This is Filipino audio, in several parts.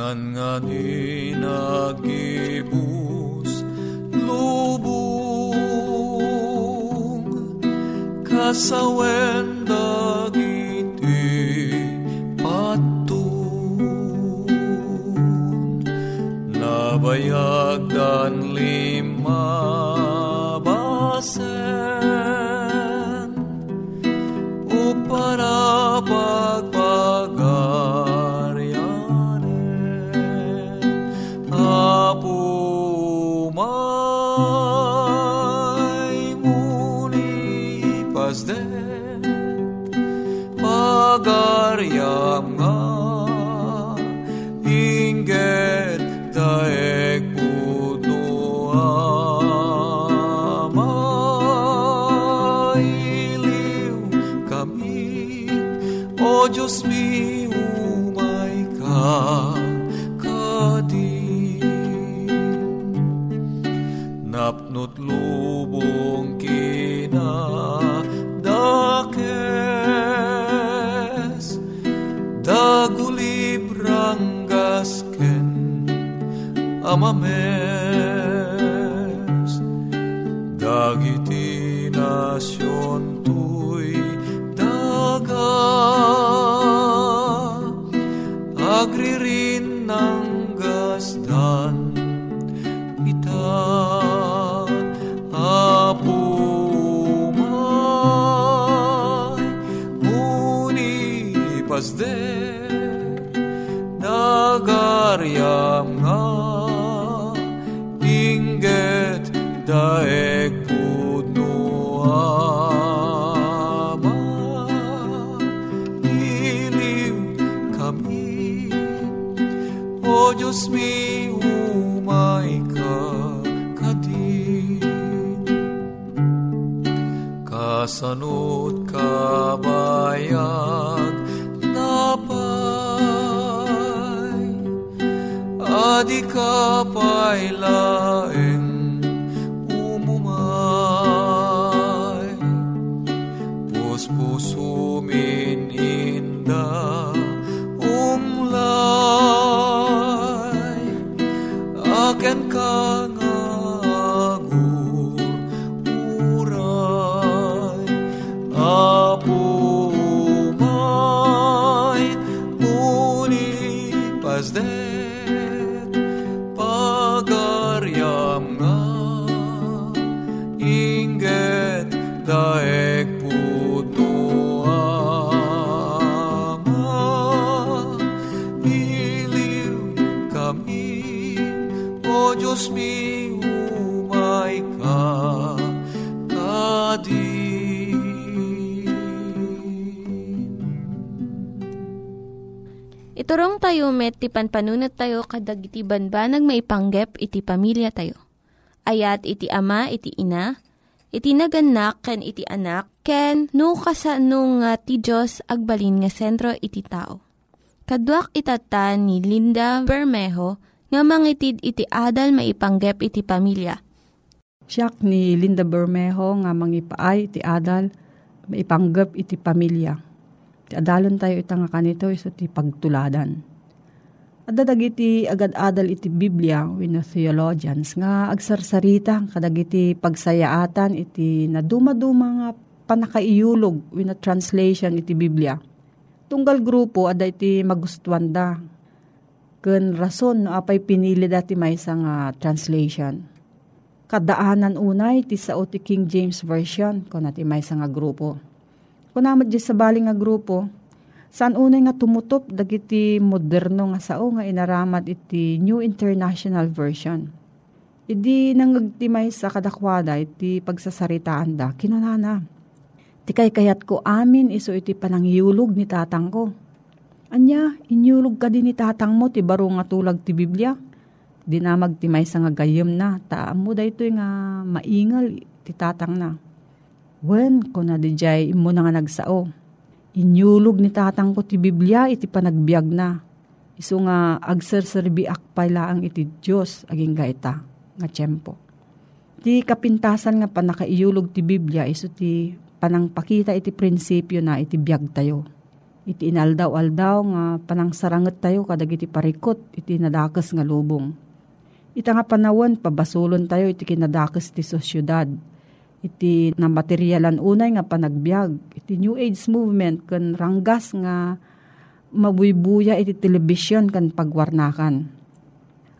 nga ni nagibus lubong kasawen dagiti patun. Nabayag dan lima basen dagulibrang gasken amames dagiti nasyon kasanot kabayag napay adi ka pailaeng O Diyos mi, umay ka, Iturong tayo met, ti panpanunat tayo, kadag iti banbanag maipanggep, iti pamilya tayo. Ayat iti ama, iti ina, iti naganak, ken iti anak, ken nukasanung no, ah, nga ti Diyos agbalin nga sentro iti tao. Kaduak itatan ni Linda Bermejo, nga mangitid iti adal maipanggep iti pamilya. Siya ni Linda Bermejo nga mangipaay iti adal maipanggep iti pamilya Ti adalon tayo ita nga kanito iso ti pagtuladan. Adadag iti agad-adal iti Biblia wino theologians nga agsarsarita kadag iti pagsayaatan iti naduma-duma nga panakaiyulog wino translation iti Biblia. Tunggal grupo ada iti magustuhan da. Ken rason no apay pinili dati may nga translation. Kadaanan unay ti sao ti King James Version kung nati may nga grupo Kunamad di sa baling nga grupo, saan unay nga tumutop dagiti moderno nga sao nga inaramad iti New International Version. Idi nangagtimay sa kadakwada iti pagsasaritaan da, kinanana. Ti kay kayat ko amin iso iti panangyulog ni tatang ko. Anya, inyulog ka din ni tatang mo ti baro nga tulag ti Biblia. Di na magtimay sa nga gayem na, taam mo da ito nga maingal ti tatang na Wen, ko na dijay imo na nga nagsao. Inyulog ni tatang ko ti Biblia iti panagbiag na. Iso nga agserserbi akpay laang iti Diyos aging gaita nga tiyempo. Ti kapintasan nga panakaiyulog ti Biblia iso ti panangpakita iti prinsipyo na iti biag tayo. Iti inaldaw-aldaw nga panang saranget tayo kadag iti parikot iti nadakas nga lubong. Ita nga panawan pabasulon tayo iti kinadakas ti sosyudad iti na materialan unay nga panagbiag iti New Age movement kan ranggas nga mabuybuya iti television kan pagwarnakan.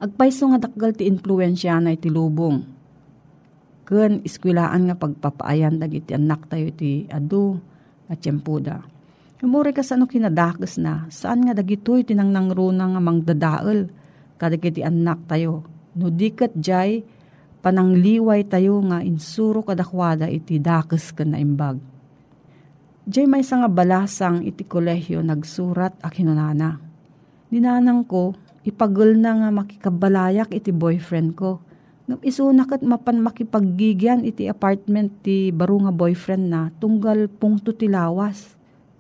Agpaiso nga dakgal ti influensya na iti lubong. Ken iskwilaan nga pagpapaayan dagiti anak tayo iti adu nga tiyempuda. Umuri ka sa ano kinadakes na, saan nga dagitoy tinang runa nga mangdadael kadagiti anak tayo. No dikat jay, panangliway tayo nga insuro kadakwada iti dakes ken naimbag. Diyay may nga balasang iti kolehyo nagsurat a kinunana. Ninanang ko, ipagul na nga makikabalayak iti boyfriend ko. Ngam isunak at mapan makipaggigyan iti apartment ti baro nga boyfriend na tunggal pungto ti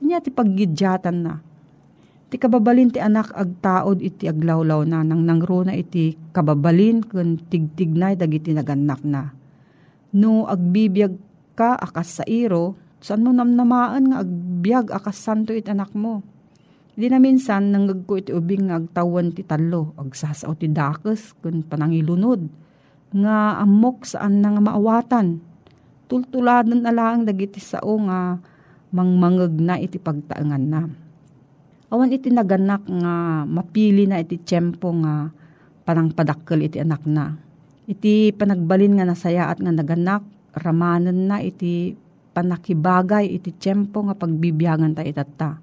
Niya ti paggidyatan na Ti kababalin ti anak agtaod iti aglawlaw na nang nangruna iti kababalin kun tigtignay dagiti naganak na. No agbibiyag ka akas sa iro, saan mo namnamaan nga agbyag akas santo it anak mo. Di na minsan nanggagko iti ubing nga agtawan ti talo, agsasaw ti dakes kun panangilunod. Nga amok saan na nga maawatan. Tultuladan alaang dagiti sao nga mangmangag na iti pagtaangan na Awan iti naganak nga mapili na iti tiyempo nga parang padakkel iti anak na. Iti panagbalin nga nasaya at nga naganak, ramanan na iti panakibagay iti tiyempo nga pagbibiyangan ta itata.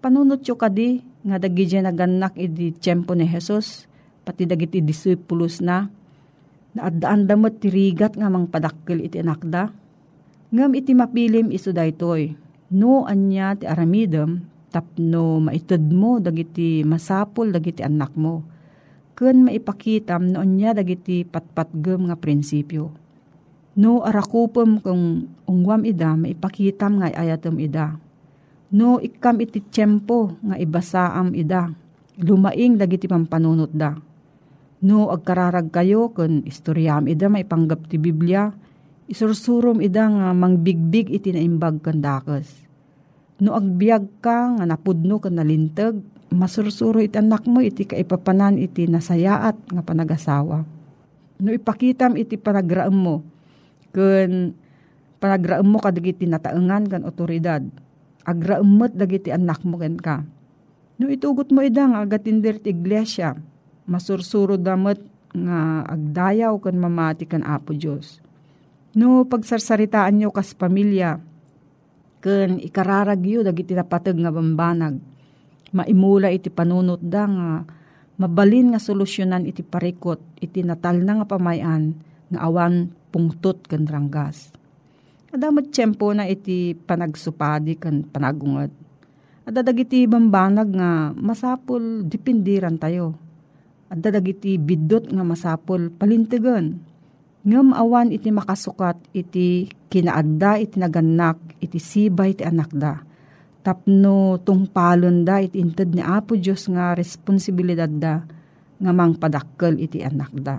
Panunot yo kadi nga dagi naganak iti tiyempo ni Jesus, pati dagiti discipulus na, naadaan damot tirigat nga mang padakkel iti anak da. Ngam iti mapilim iso daytoy, no anya ti aramidem, tapno maitid mo dagiti masapol dagiti anak mo. Kun maipakitam noon niya dagiti patpatgem nga prinsipyo. No arakupem kung ungwam ida maipakitam nga ayatem ida. No ikam iti tiyempo nga ibasaam ida. Lumaing dagiti pampanunot da. No agkararag kayo kun istoryam ida maipanggap ti Biblia. Isursurom ida nga mangbigbig iti naimbag kandakas No agbyag ka nga napudno ka nalintag, masursuro iti anak mo iti kaipapanan iti nasayaat nga panagasawa. No ipakitam iti panagraam mo, kun panagraam mo kadagiti nataengan kan otoridad, agraamot dagiti anak mo ken ka. No itugot mo idang agatindir ti iglesia, masursuro damot nga agdayaw kan mamati kan Apo Diyos. No pagsarsaritaan nyo kas pamilya, ken ikararagyo dagiti napateg nga bambanag. Maimula iti panunot da nga mabalin nga solusyonan iti parikot iti natal na nga pamayan nga awan pungtot ken ranggas. Adamot tiyempo na iti panagsupadi kan panagungat. At dadagiti bambanag nga masapul dipindiran tayo. At dadagiti bidot nga masapul palintigan. Ngam awan iti makasukat iti kinaadda iti naganak iti sibay iti anak da. Tapno tungpalon da iti inted ni Apo Diyos nga responsibilidad da nga mang padakkel iti anak da.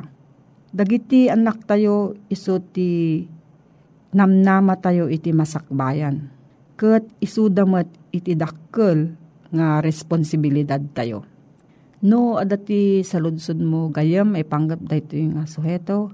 Dagiti anak tayo iso ti namnama tayo iti masakbayan. Kat isudamat iti dakkel nga responsibilidad tayo. No, adati sa ludsod mo gayam ay panggap da ito yung suheto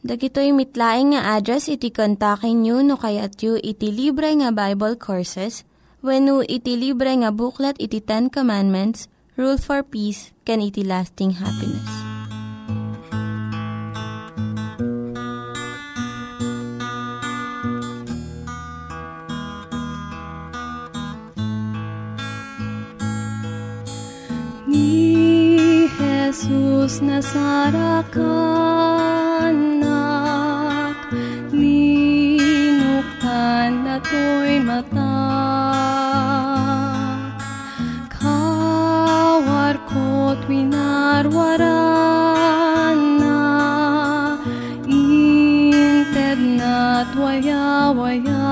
Dagitoy mitlaing nga address iti kontakin nyo no kayat yu iti libre nga Bible Courses when no iti libre nga buklat iti Ten Commandments, Rule for Peace, can iti lasting happiness. Ni Jesus nasarakan ako'y mata Kawar ko't winarwaran na. Inted na't waya-waya.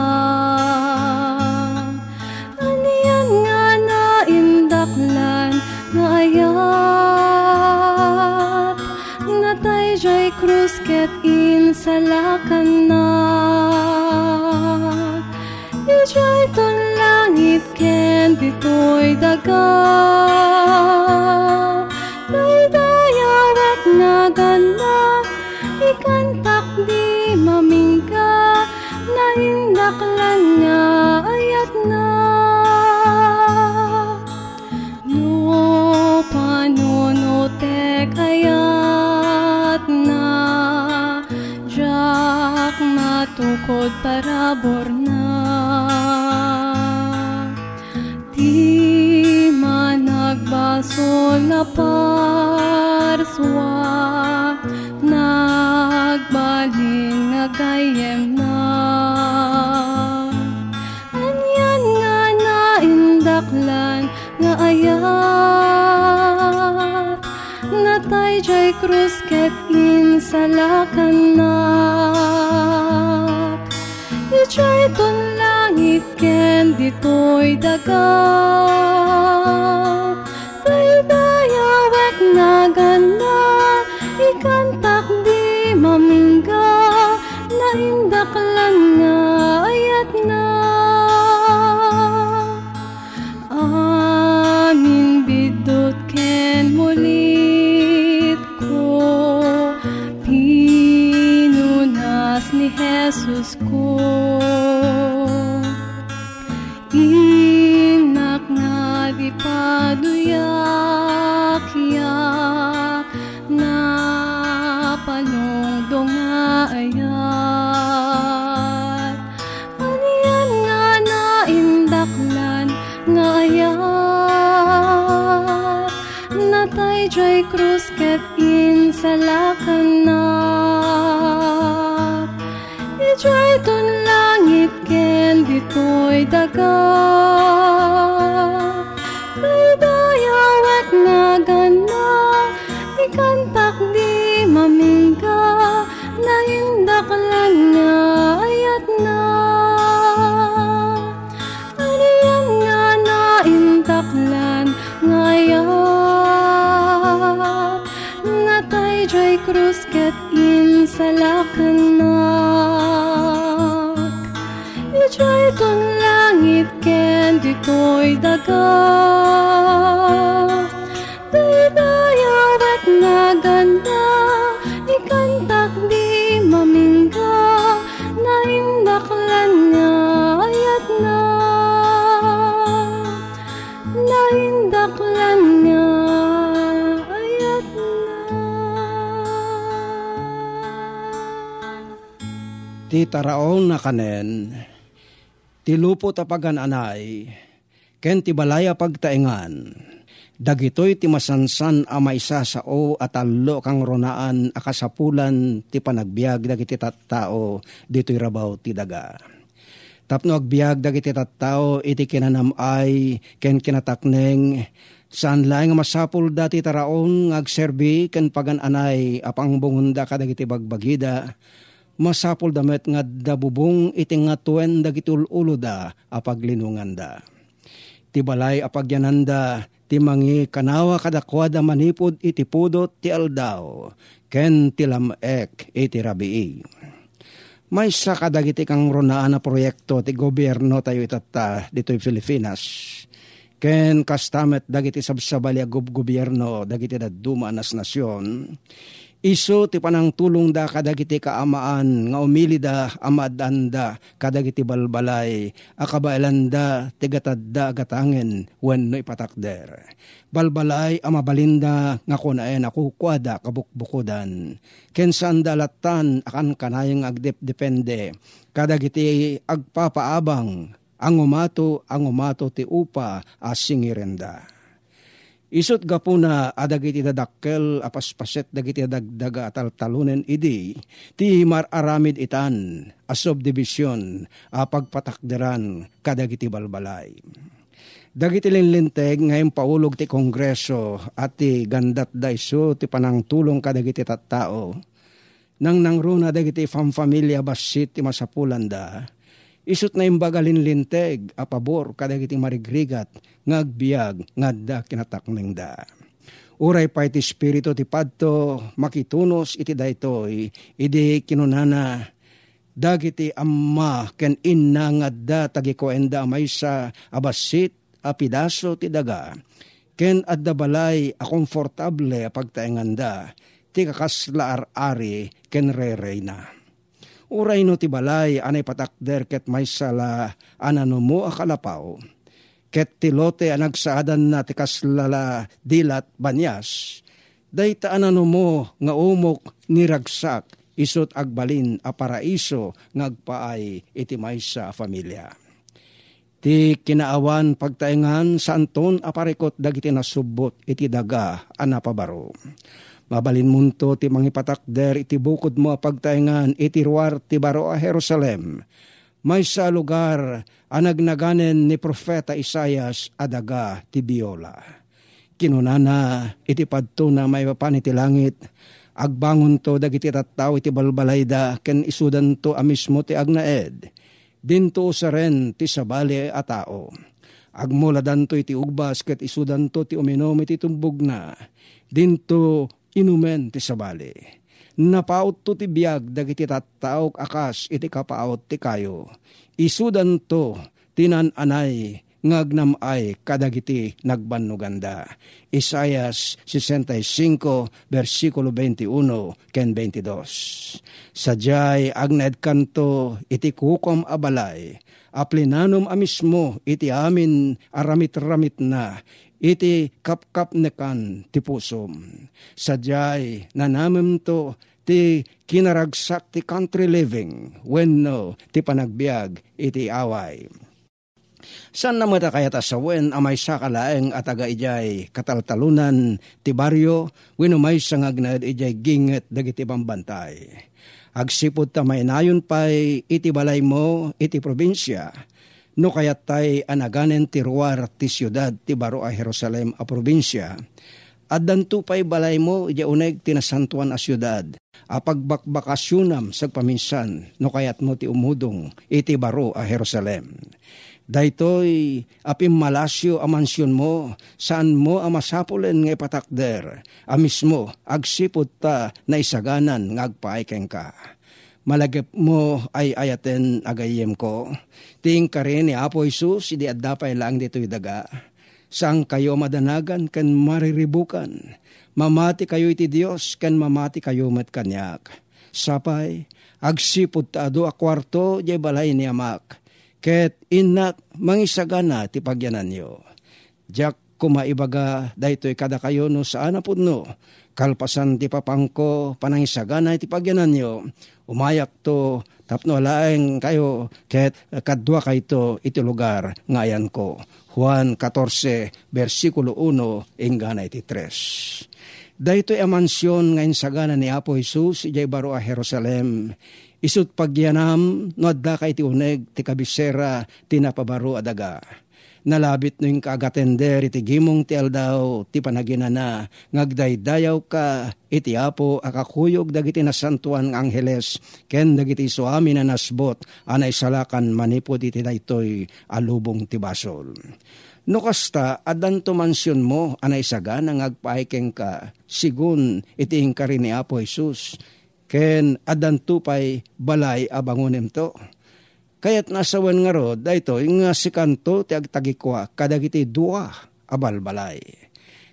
Aniyan nga na indaklan na ayat. Natay jay krus ket insalakan na ken ditoy daga. Daydayawat nga ganda Ikantak di mamingka. Naindaklan nga ayat na. No panonotek ayat na. Jak matukod parabor na basol na parswa nagbalin nga gayem na. Anyan nga naindaklan nga ayat natay jay krus ket insalakan na. Ijay ton langit ken ditoy dagat ganda. Ikantak Ti taraon na kanen, ti lupo tapagan anay, ken ti balaya pagtaingan, dagitoy ti masansan a maysa sao at allo kang ronaan akasapulan ti panagbiag dagiti tattao dito'y rabaw ti daga. Tapno agbiag dagiti tattao iti kinanamay ken kinatakneng saan laing masapul dati taraon ngagserbi ken pagananay apang bungunda kadagiti bagbagida masapul damet nga dabubong iti nga tuen dagiti ulo da apaglinungan da. Ti balay apagyananda ti mangi kanawa kadakwada manipod iti pudot ti aldaw ken ti lamek iti rabii. May sa kadagiti kang ronaan na proyekto ti gobyerno tayo itata dito'y Pilipinas. Ken kastamet dagiti sabsabali a gobyerno dagiti daduma nas nasyon Iso ti panang tulong da kadagiti kaamaan nga umili da amadanda kadagiti balbalay akabailanda ti gatadda gatangen wenno ipatakder. Balbalay amabalinda nga kunaen ako kwada kabukbukudan. Ken saan dalatan akan kanayang agdep-depende kadagiti agpapaabang ang umato ang umato ti upa as Isot gapuna adagiti dadakkel apaspaset dagiti dagdaga ataltalunen idi ti mararamid itan a subdivision a pagpatakderan kadagiti balbalay. Dagiti linlinteg ngayon paulog ti kongreso at ti gandat daiso ti panang tulong kadagiti tattao. Nang nangruna dagiti famfamilya basit ti masapulanda Isut na imbagalin linteg, a pabor, kadagiti marigrigat, ngagbiag, ngadda kinatakneng da. Uray pa iti spirito ti padto, makitunos iti daytoy, idi kinunana, dagiti amma ken inna ngadda tagikuenda maysa abasit a pidaso ti daga, ken adda balay a komfortable a pagtaenganda, ti kakasla ari ken re-reyna. Uray no ti balay anay patakder ket may sala anano mo akalapaw. Ket ti lote anagsaadan na ti kaslala dilat banyas. Dayta anano mo nga umok niragsak isot agbalin a paraiso ngagpaay iti maysa a familia. Ti kinaawan pagtaengan sa anton aparikot dagiti nasubot iti daga anapabaro. Mabalin munto ti mangipatakder iti bukod mo pagtaingan iti ruar ti baro a Jerusalem. May sa lugar anagnaganen ni Profeta Isayas adaga ti Biola. Kinunana iti padto na may papan iti langit. Agbangon to dagiti tattaw iti balbalayda ken isudan to amismo ti agnaed. Dinto sa ren ti sabali a tao. Agmuladan to iti ugbas ket isudan to ti uminom iti tumbog na. Dinto inumen ti sabali. Napaot to ti biyag dagiti tattaok akas iti kapaot ti kayo. Isudan to tinan anay ngagnamay kadagiti nagbanuganda. Isayas 65 versikulo 21 ken 22. Sadyay agned kanto iti kukom abalay aplinanum amismo iti amin aramit-ramit na iti kapkap nekan ti pusom. Sadyay nanamem to ti kinaragsak ti country living when no ti panagbiag iti away. San na mata kaya tasawen amay sakalaeng at aga ijay kataltalunan ti baryo wino may sangagnad ijay ginget dagiti pambantay. Agsipod ta may nayon pay iti balay mo iti probinsya no kayat tay anaganen ti ruar ti siyudad ti baro a Jerusalem a probinsya, at danto pa'y balay mo iti uneg tinasantuan a siyudad, a pagbakbakasyunam sa paminsan no kayat mo ti umudong iti baro a Jerusalem. Daytoy apim malasyo a mansyon mo, saan mo a masapulen nga ipatakder, a mismo agsipot ta na isaganan nga agpaikeng ka. Malagip mo ay ayaten agayem ko, ting ka rin ni Apo Isus, idi adapay lang dito'y daga. Sang kayo madanagan kan mariribukan, mamati kayo iti Dios kan mamati kayo mat kanyak. Sapay, agsipod ta ado a kwarto, di balay ni amak, Ket inak mangisagana ti pagyanan nyo. Diyak kumaibaga daytoy kada kayo no saan po no. Kalpasan ti papangko panangisagana ti pagyanan nyo. Umayak to tapno laeng kayo ket kadwa kayto iti lugar ngayan ko. Juan 14 versikulo 1 ingana iti 3. Daytoy a mansyon ngayon sagana ni Apo Jesus ijay baro a Jerusalem Isut pagyanam, no adda kay ti uneg, ti kabisera, ti napabaro adaga. Nalabit no yung kagatender, iti gimong ti aldaw, ti panaginana, ngagdaydayaw ka, iti apo, akakuyog dagiti nasantuan ng angheles, ken dagiti suami na nasbot, anay salakan manipod iti daytoy alubong ti basol. No kasta, adan to mansyon mo, anay saga, nang agpaikeng ka, sigun, iti ka ni Apo Jesus, ken adan tupay balay abangonem to. Kayat nasawan nga rod, dayto, nga si kanto ti agtagikwa, kadagiti dua abalbalay.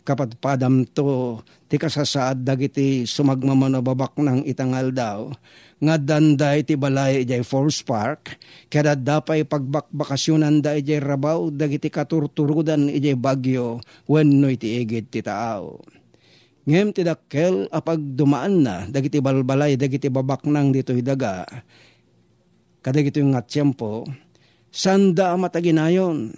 Kapat padam to, ti kasasaad dagiti sumagmamanababak ng itangal daw, nga danday ti balay jay Force Park, kada dapay pagbakbakasyonan da ijay rabaw, dagiti katurturudan ijay bagyo, wenno iti igid ti tao Ngem ti dakkel apag dumaan na dagiti balbalay dagiti babaknang dito daga. Kadagito yung nga tiyempo, sanda mataginayon.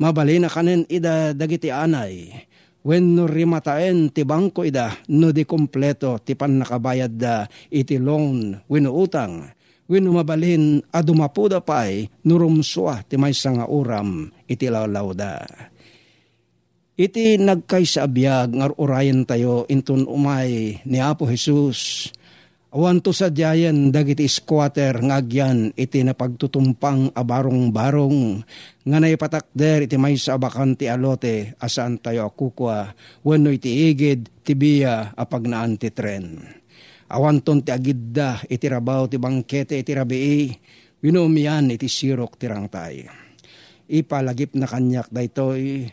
Mabali na kanen ida dagiti anay. When no rimataen ti bangko ida no di kompleto ti pan nakabayad da iti loan wino utang. Wino mabalin adumapuda pay nurumswa ti may nga uram iti lawlaw da Iti nagkay sa abiyag ngar urayan tayo intun umay ni Apo Jesus. Awan to sa diayan dagiti squatter ngagyan iti napagtutumpang abarong-barong nga naipatakder iti may sa abakan ti alote asaan tayo akukwa wano iti igid ti biya apag naan ti tren. Awan ton ti agidda iti rabaw ti bangkete iti rabii winumian iti sirok tirang tay. Ipalagip na kanyak daytoy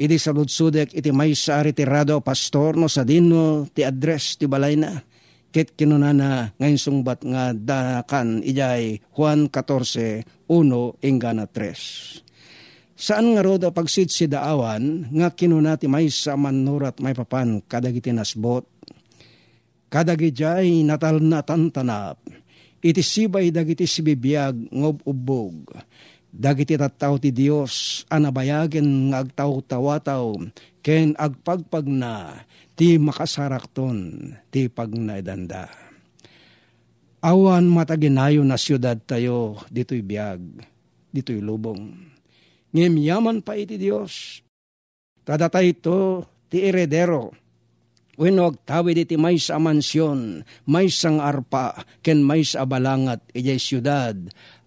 Iti saludsudek iti may sa retirado pastor no sa dino ti address ti balay na. Ket kinunana ngayon sungbat nga dakan ijay Juan 14, 1, ingana 3. Saan nga roda pagsit si daawan nga kinuna ti may sa manurat may papan kadagiti nasbot. Kadagijay natal na tantanap. Iti sibay dagiti sibibiyag ngob ubog dagiti tattaw ti Dios anabayagen nga agtaw-tawataw ken agpagpag na ti makasarakton ti pagnaidanda. Awan mataginayo na siyudad tayo dito'y biyag, dito'y lubong. Ngem yaman pa iti Dios. Tadatay ito ti eredero Wenno agtawid iti may sa mansyon, may sang arpa, ken may sa balangat, ijay siyudad,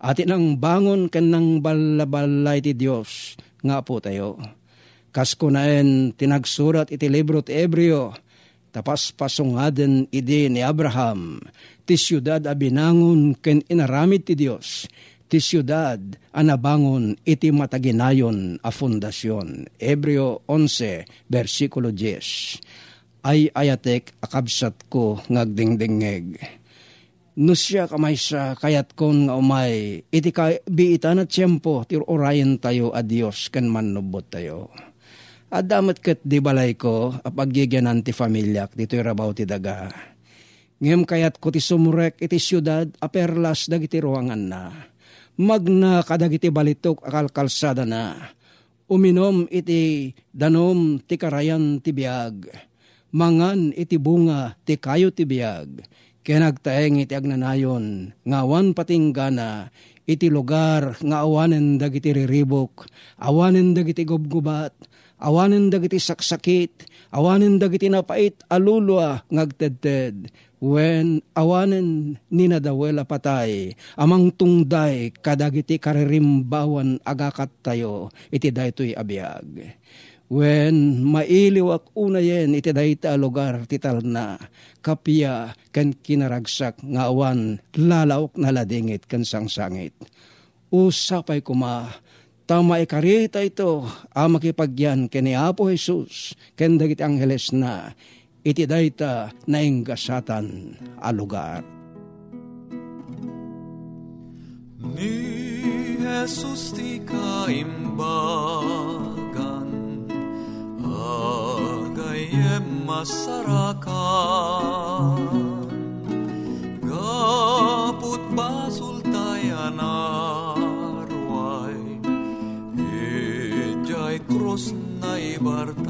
at inang bangon ken nang balabalay ti Diyos, nga po tayo. Kasko naen tinagsurat iti libro ti Ebreo, tapas pasungaden idi ni Abraham, ti siyudad abinangon ken inaramid ti Diyos, ti siyudad anabangon iti mataginayon a fundasyon. Ebreo 11, versikulo 10 ay ayatek akabsat ko ngagdingdingeg. No siya kamay sa kayat kon nga umay, iti biitan at tiyempo, tir orayan tayo a Diyos kan manubot tayo. At damat kat di balay ko, apagigyanan ti familyak, dito rabaw ti daga. Ngem kayat ko ti sumurek iti syudad, aperlas dagiti ruangan na. Magna kadagiti balitok akal kalsada na. Uminom iti danom ti karayan ti biag mangan iti bunga ti kayo ti biyag. Kenagtaeng iti agnanayon, ngawan patinggana, iti lugar nga awanen dagiti riribok, awanen dagiti gubgubat, awanen dagiti saksakit, awanen dagiti napait alulwa ngagtedted, when awanen ninadawela patay, amang tungday kadagiti karirimbawan agakat tayo, iti daytoy abiyag. When mailiwak unayen iti dayta lugar tital na kapya ken kinaragsak nga awan lalawak na ladingit ken sangsangit. Usapay kuma tama ikarita ito a makipagyan kini Apo Jesus ken dagiti angheles na iti dayta nainggasatan a lugar. Ni Jesus ti kaimbag Agayem masarakan Gaput basul tayan Krus na ibartay.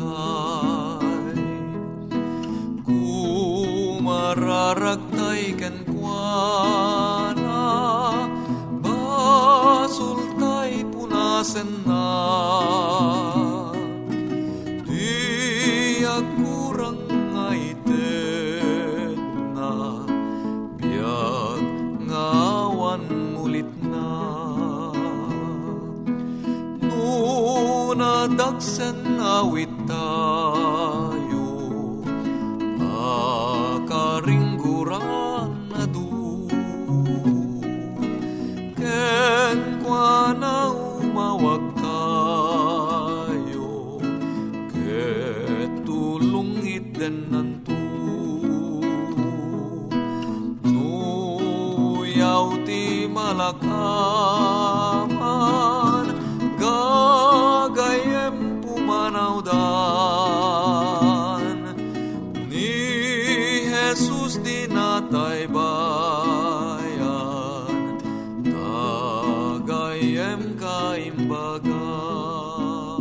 Kumararagtay ken kuana Basul tay punasen na we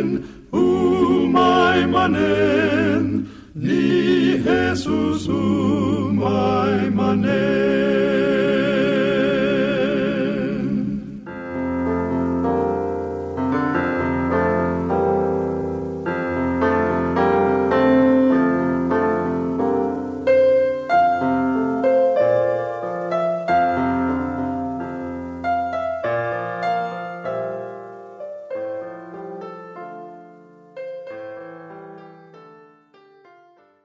Manen, umay manen, ni Jesus o umay manen.